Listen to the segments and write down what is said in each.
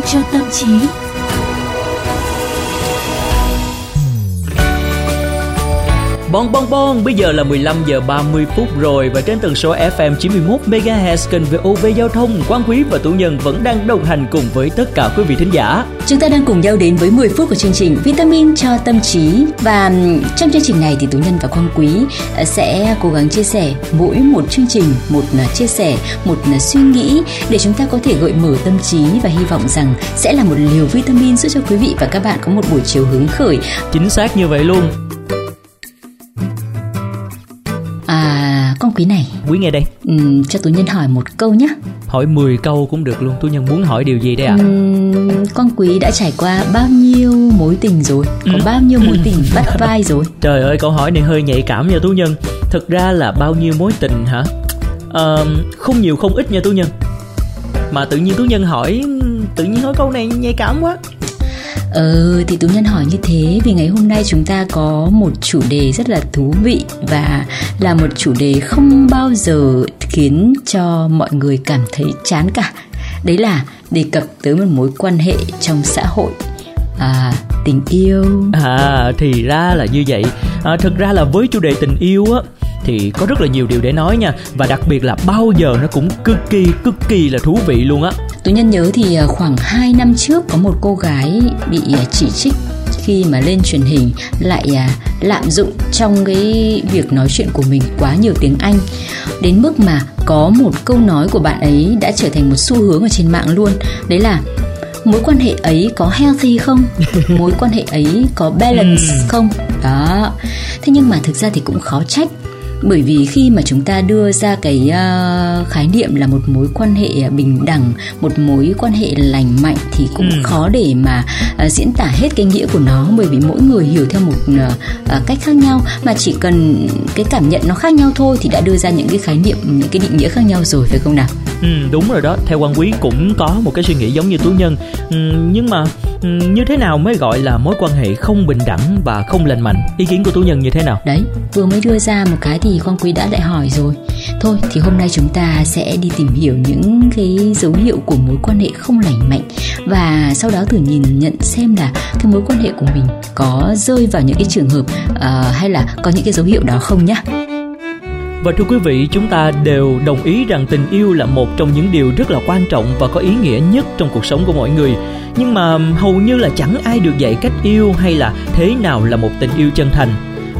Cho tâm trí. Bon bon bon, bây giờ là 15 giờ 30 phút rồi và trên tần số FM 91 MHz kênh VOV Giao thông, Quang Quý và Tú Nhân vẫn đang đồng hành cùng với tất cả quý vị thính giả. Chúng ta đang cùng nhau đến với 10 phút của chương trình Vitamin cho tâm trí và trong chương trình này thì Tú Nhân và Quang Quý ờ, sẽ cố gắng chia sẻ mỗi một chương trình, một ờ, chia sẻ, một ờ, suy nghĩ để chúng ta có thể gợi mở tâm trí và hy vọng rằng sẽ là một liều vitamin giúp cho quý vị và các bạn có một buổi chiều hứng khởi. Chính xác như vậy luôn. À, con quý này, Quý nghe đây, ừm, cho Tú Nhân hỏi một câu nhé. hỏi 10 câu cũng được luôn. Tú Nhân muốn hỏi điều gì đây ạ? Ừm, con quý đã trải qua bao nhiêu mối tình rồi? Có bao nhiêu mối tình bắt vai rồi? Trời ơi, câu hỏi này hơi nhạy cảm nha Tú Nhân. Thực ra là bao nhiêu mối tình hả? Ờ, không nhiều không ít nha Tú Nhân. Mà tự nhiên Tú Nhân hỏi, tự nhiên hỏi câu này nhạy cảm quá. Ờ thì Tú Nhân hỏi như thế vì ngày hôm nay chúng ta có một chủ đề rất là thú vị và là một chủ đề không bao giờ khiến cho mọi người cảm thấy chán cả. Đấy là đề cập tới một mối quan hệ trong xã hội à, tình yêu. À thì ra là như vậy à, Thực ra là với chủ đề tình yêu á Thì có rất là nhiều điều để nói nha Và đặc biệt là bao giờ nó cũng cực kỳ cực kỳ là thú vị luôn á Tú Nhân nhớ thì à, khoảng 2 năm trước có một cô gái bị à, chỉ trích khi mà lên truyền hình lại à, lạm dụng trong cái việc nói chuyện của mình quá nhiều tiếng Anh. Đến mức mà có một câu nói của bạn ấy đã trở thành một xu hướng ở trên mạng luôn. Đấy là mối quan hệ ấy có healthy không? Mối quan hệ ấy có balance không? Đó. Thế nhưng mà thực ra thì cũng khó trách bởi vì khi mà chúng ta đưa ra cái uh, khái niệm là một mối quan hệ bình đẳng một mối quan hệ lành mạnh thì cũng Ừ. khó để mà uh, diễn tả hết cái nghĩa của nó bởi vì mỗi người hiểu theo một uh, uh, cách khác nhau mà chỉ cần cái cảm nhận nó khác nhau thôi thì đã đưa ra những cái khái niệm những cái định nghĩa khác nhau rồi phải không nào ừ, Đúng rồi đó. Theo quan quý cũng có một cái suy nghĩ giống như Tú Nhân. Ừ, Nhưng mà ừ, như thế nào mới gọi là mối quan hệ không bình đẳng và không lành mạnh? Ý kiến của Tú Nhân như thế nào? Đấy, vừa mới đưa ra một cái thì quan Quý đã lại hỏi rồi. Thôi thì hôm nay chúng ta sẽ đi tìm hiểu những cái dấu hiệu của mối quan hệ không lành mạnh Và sau đó thử nhìn nhận xem là cái mối quan hệ của mình có rơi vào những cái trường hợp uh, hay là có những cái dấu hiệu đó không nhá. Và thưa quý vị, chúng ta đều đồng ý rằng tình yêu là một trong những điều rất là quan trọng và có ý nghĩa nhất trong cuộc sống của mọi người. Nhưng mà hầu như là chẳng ai được dạy cách yêu hay là thế nào là một tình yêu chân thành.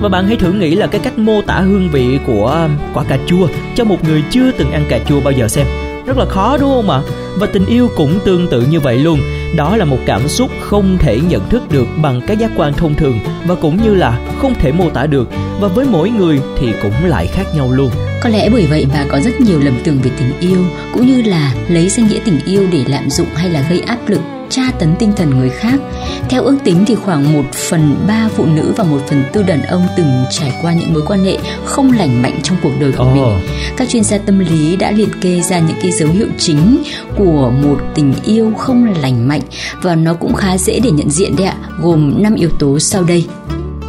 Và bạn hãy thử nghĩ là cái cách mô tả hương vị của quả cà chua cho một người chưa từng ăn cà chua bao giờ xem. Rất là khó đúng không ạ? Và tình yêu cũng tương tự như vậy luôn. Đó là một cảm xúc không thể nhận thức được bằng cái giác quan thông thường và cũng như là không thể mô tả được và với mỗi người thì cũng lại khác nhau luôn. Có lẽ bởi vậy mà có rất nhiều lầm tưởng về tình yêu, cũng như là lấy danh nghĩa tình yêu để lạm dụng hay là gây áp lực tra tấn tinh thần người khác. Theo ước tính thì khoảng 1 phần 3 phụ nữ và 1 phần tư đàn ông từng trải qua những mối quan hệ không lành mạnh trong cuộc đời của Ồ. mình. Các chuyên gia tâm lý đã liệt kê ra những cái dấu hiệu chính của một tình yêu không lành mạnh và nó cũng khá dễ để nhận diện đấy ạ, gồm 5 yếu tố sau đây.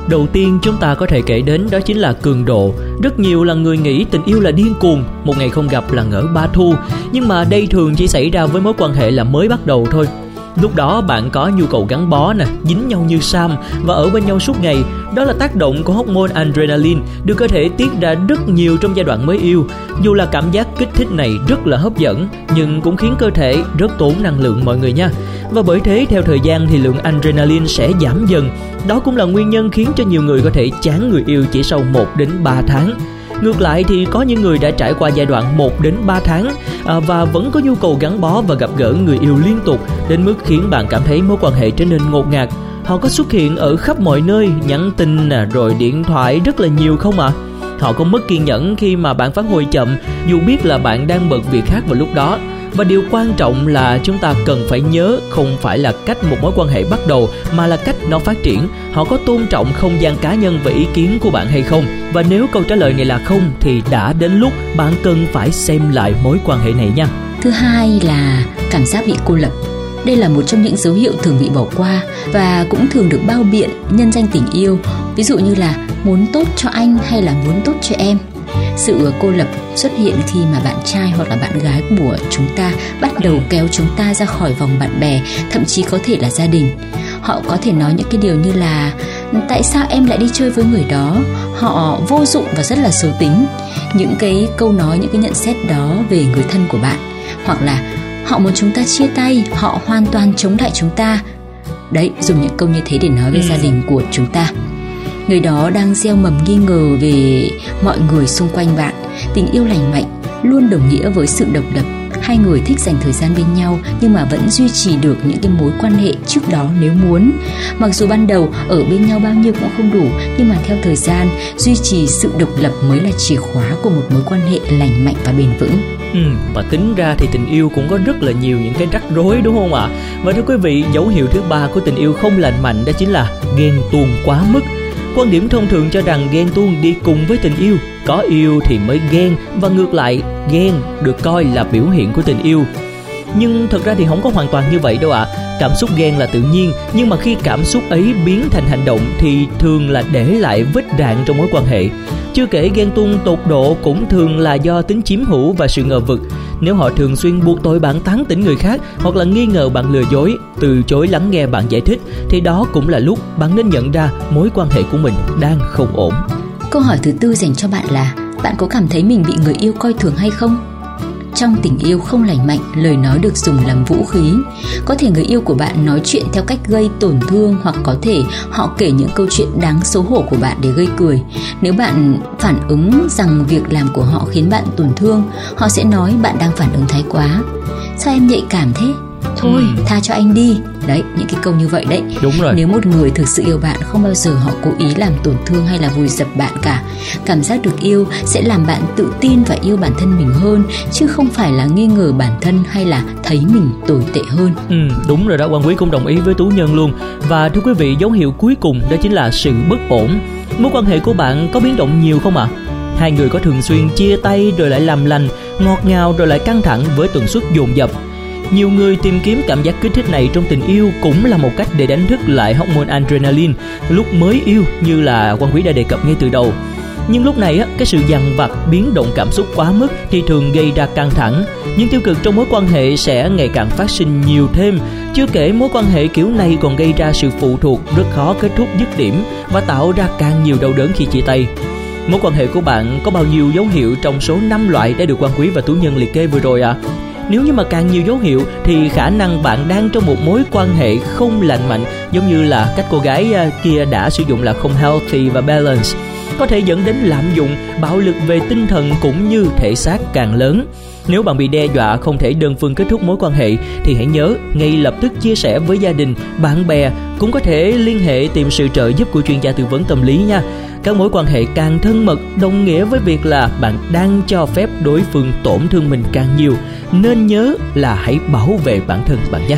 Đầu tiên chúng ta có thể kể đến đó chính là cường độ. Rất nhiều là người nghĩ tình yêu là điên cuồng, một ngày không gặp là ngỡ ba thu. Nhưng mà đây thường chỉ xảy ra với mối quan hệ là mới bắt đầu thôi. Lúc đó bạn có nhu cầu gắn bó nè, dính nhau như Sam và ở bên nhau suốt ngày. Đó là tác động của hormone adrenaline được cơ thể tiết ra rất nhiều trong giai đoạn mới yêu. Dù là cảm giác kích thích này rất là hấp dẫn, nhưng cũng khiến cơ thể rất tốn năng lượng mọi người nha. Và bởi thế theo thời gian thì lượng adrenaline sẽ giảm dần. Đó cũng là nguyên nhân khiến cho nhiều người có thể chán người yêu chỉ sau 1 đến 3 tháng. Ngược lại thì có những người đã trải qua giai đoạn 1 đến 3 tháng à, và vẫn có nhu cầu gắn bó và gặp gỡ người yêu liên tục đến mức khiến bạn cảm thấy mối quan hệ trở nên ngột ngạt. Họ có xuất hiện ở khắp mọi nơi, nhắn tin nè, rồi điện thoại rất là nhiều không ạ? Họ có mất kiên nhẫn khi mà bạn phản hồi chậm dù biết là bạn đang bận việc khác vào lúc đó. Và điều quan trọng là chúng ta cần phải nhớ không phải là cách một mối quan hệ bắt đầu, mà là cách nó phát triển. Họ có tôn trọng không gian cá nhân và ý kiến của bạn hay không? Và nếu câu trả lời này là không, thì đã đến lúc bạn cần phải xem lại mối quan hệ này nha. Thứ hai là cảm giác bị cô lập. Đây là một trong những dấu hiệu thường bị bỏ qua và cũng thường được bao biện nhân danh tình yêu. Ví dụ như là muốn tốt cho anh hay là muốn tốt cho em sự cô lập xuất hiện khi mà bạn trai hoặc là bạn gái của chúng ta bắt đầu kéo chúng ta ra khỏi vòng bạn bè thậm chí có thể là gia đình. Họ có thể nói những cái điều như là tại sao em lại đi chơi với người đó? Họ vô dụng và rất là xấu tính. Những cái câu nói những cái nhận xét đó về người thân của bạn. Hoặc là họ muốn chúng ta chia tay họ hoàn toàn chống lại chúng ta. Đấy dùng những câu như thế để nói về ừ. gia đình của chúng ta người đó đang gieo mầm nghi ngờ về mọi người xung quanh bạn tình yêu lành mạnh luôn đồng nghĩa với sự độc lập hai người thích dành thời gian bên nhau nhưng mà vẫn duy trì được những cái mối quan hệ trước đó nếu muốn mặc dù ban đầu ở bên nhau bao nhiêu cũng không đủ nhưng mà theo thời gian duy trì sự độc lập mới là chìa khóa của một mối quan hệ lành mạnh và bền vững Ừ, và tính ra thì tình yêu cũng có rất là nhiều những cái rắc rối đúng không ạ? Và thưa quý vị, dấu hiệu thứ ba của tình yêu không lành mạnh đó chính là ghen tuông quá mức. Quan điểm thông thường cho rằng ghen tuông đi cùng với tình yêu, có yêu thì mới ghen và ngược lại, ghen được coi là biểu hiện của tình yêu. Nhưng thật ra thì không có hoàn toàn như vậy đâu ạ. À. Cảm xúc ghen là tự nhiên, nhưng mà khi cảm xúc ấy biến thành hành động thì thường là để lại vết đạn trong mối quan hệ. Chưa kể ghen tuông tột độ cũng thường là do tính chiếm hữu và sự ngờ vực. Nếu họ thường xuyên buộc tội bạn tán tỉnh người khác hoặc là nghi ngờ bạn lừa dối, từ chối lắng nghe bạn giải thích thì đó cũng là lúc bạn nên nhận ra mối quan hệ của mình đang không ổn. Câu hỏi thứ tư dành cho bạn là bạn có cảm thấy mình bị người yêu coi thường hay không? Trong tình yêu không lành mạnh, lời nói được dùng làm vũ khí. Có thể người yêu của bạn nói chuyện theo cách gây tổn thương hoặc có thể họ kể những câu chuyện đáng xấu hổ của bạn để gây cười. Nếu bạn phản ứng rằng việc làm của họ khiến bạn tổn thương, họ sẽ nói bạn đang phản ứng thái quá. Sao em nhạy cảm thế? thôi ừ. tha cho anh đi đấy những cái câu như vậy đấy. Đúng rồi. Nếu một người thực sự yêu bạn không bao giờ họ cố ý làm tổn thương hay là vùi dập bạn cả. Cảm giác được yêu sẽ làm bạn tự tin và yêu bản thân mình hơn chứ không phải là nghi ngờ bản thân hay là thấy mình tồi tệ hơn. Ừ đúng rồi đó quan quý cũng đồng ý với tú nhân luôn. Và thưa quý vị dấu hiệu cuối cùng đó chính là sự bất ổn. Mối quan hệ của bạn có biến động nhiều không ạ? À? hai người có thường xuyên chia tay rồi lại làm lành ngọt ngào rồi lại căng thẳng với tần suất dồn dập nhiều người tìm kiếm cảm giác kích thích này trong tình yêu cũng là một cách để đánh thức lại hormone adrenaline lúc mới yêu như là quan quý đã đề cập ngay từ đầu. Nhưng lúc này á, cái sự dằn vặt biến động cảm xúc quá mức thì thường gây ra căng thẳng. Những tiêu cực trong mối quan hệ sẽ ngày càng phát sinh nhiều thêm. Chưa kể mối quan hệ kiểu này còn gây ra sự phụ thuộc rất khó kết thúc dứt điểm và tạo ra càng nhiều đau đớn khi chia tay. Mối quan hệ của bạn có bao nhiêu dấu hiệu trong số 5 loại đã được quan quý và tú nhân liệt kê vừa rồi ạ? À? Nếu như mà càng nhiều dấu hiệu thì khả năng bạn đang trong một mối quan hệ không lành mạnh, giống như là cách cô gái ờ, kia đã sử dụng là không healthy và balance có thể dẫn đến lạm dụng, bạo lực về tinh thần cũng như thể xác càng lớn. Nếu bạn bị đe dọa không thể đơn phương kết thúc mối quan hệ thì hãy nhớ ngay lập tức chia sẻ với gia đình, bạn bè cũng có thể liên hệ tìm sự trợ giúp của chuyên gia tư vấn tâm lý nha. Các mối quan hệ càng thân mật đồng nghĩa với việc là bạn đang cho phép đối phương tổn thương mình càng nhiều. Nên nhớ là hãy bảo vệ bản thân bạn nhé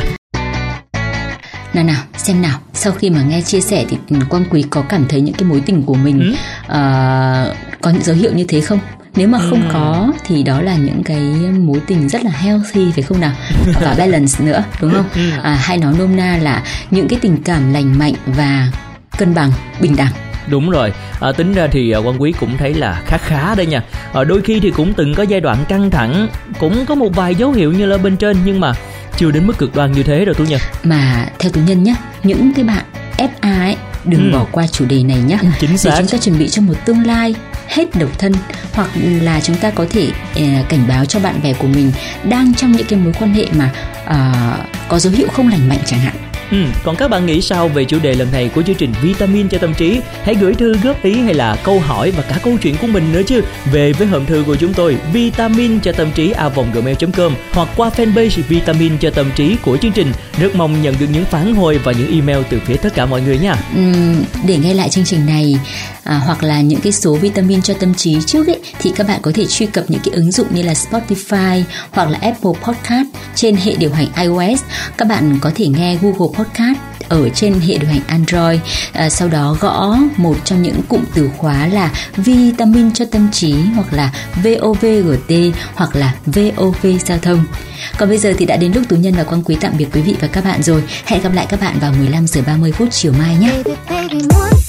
nào nào xem nào. Sau khi mà nghe chia sẻ thì quang quý có cảm thấy những cái mối tình của mình ừ. uh, có những dấu hiệu như thế không? Nếu mà không ừ. có thì đó là những cái mối tình rất là healthy phải không nào? Và balance nữa đúng không? Ừ. à, hay nói nôm na là những cái tình cảm lành mạnh và cân bằng bình đẳng. Đúng rồi. À, tính ra thì à, quan quý cũng thấy là khá khá đây nha. À, đôi khi thì cũng từng có giai đoạn căng thẳng cũng có một vài dấu hiệu như là bên trên nhưng mà chưa đến mức cực đoan như thế rồi tú nhân mà theo tú nhân nhé những cái bạn FA ấy đừng ừ. bỏ qua chủ đề này nhé chính xác. để chúng ta chuẩn bị cho một tương lai hết độc thân hoặc là chúng ta có thể uh, cảnh báo cho bạn bè của mình đang trong những cái mối quan hệ mà uh, có dấu hiệu không lành mạnh chẳng hạn Ừ, còn các bạn nghĩ sao về chủ đề lần này của chương trình Vitamin cho tâm trí? Hãy gửi thư góp ý hay là câu hỏi và cả câu chuyện của mình nữa chứ về với hòm thư của chúng tôi vitamin cho tâm trí a gmail.com hoặc qua fanpage Vitamin cho tâm trí của chương trình. Rất mong nhận được những phản hồi và những email từ phía tất cả mọi người nha. Ừ, để nghe lại chương trình này à, hoặc là những cái số vitamin cho tâm trí trước ấy thì các bạn có thể truy cập những cái ứng dụng như là Spotify hoặc là Apple Podcast trên hệ điều hành iOS. Các bạn có thể nghe Google Podcast ở trên hệ điều hành Android. À, sau đó gõ một trong những cụm từ khóa là vitamin cho tâm trí hoặc là VOVGT hoặc là VOV giao thông. Còn bây giờ thì đã đến lúc Tú Nhân và Quang Quý tạm biệt quý vị và các bạn rồi. Hẹn gặp lại các bạn vào 15 giờ 30 phút chiều mai nhé. Baby, baby,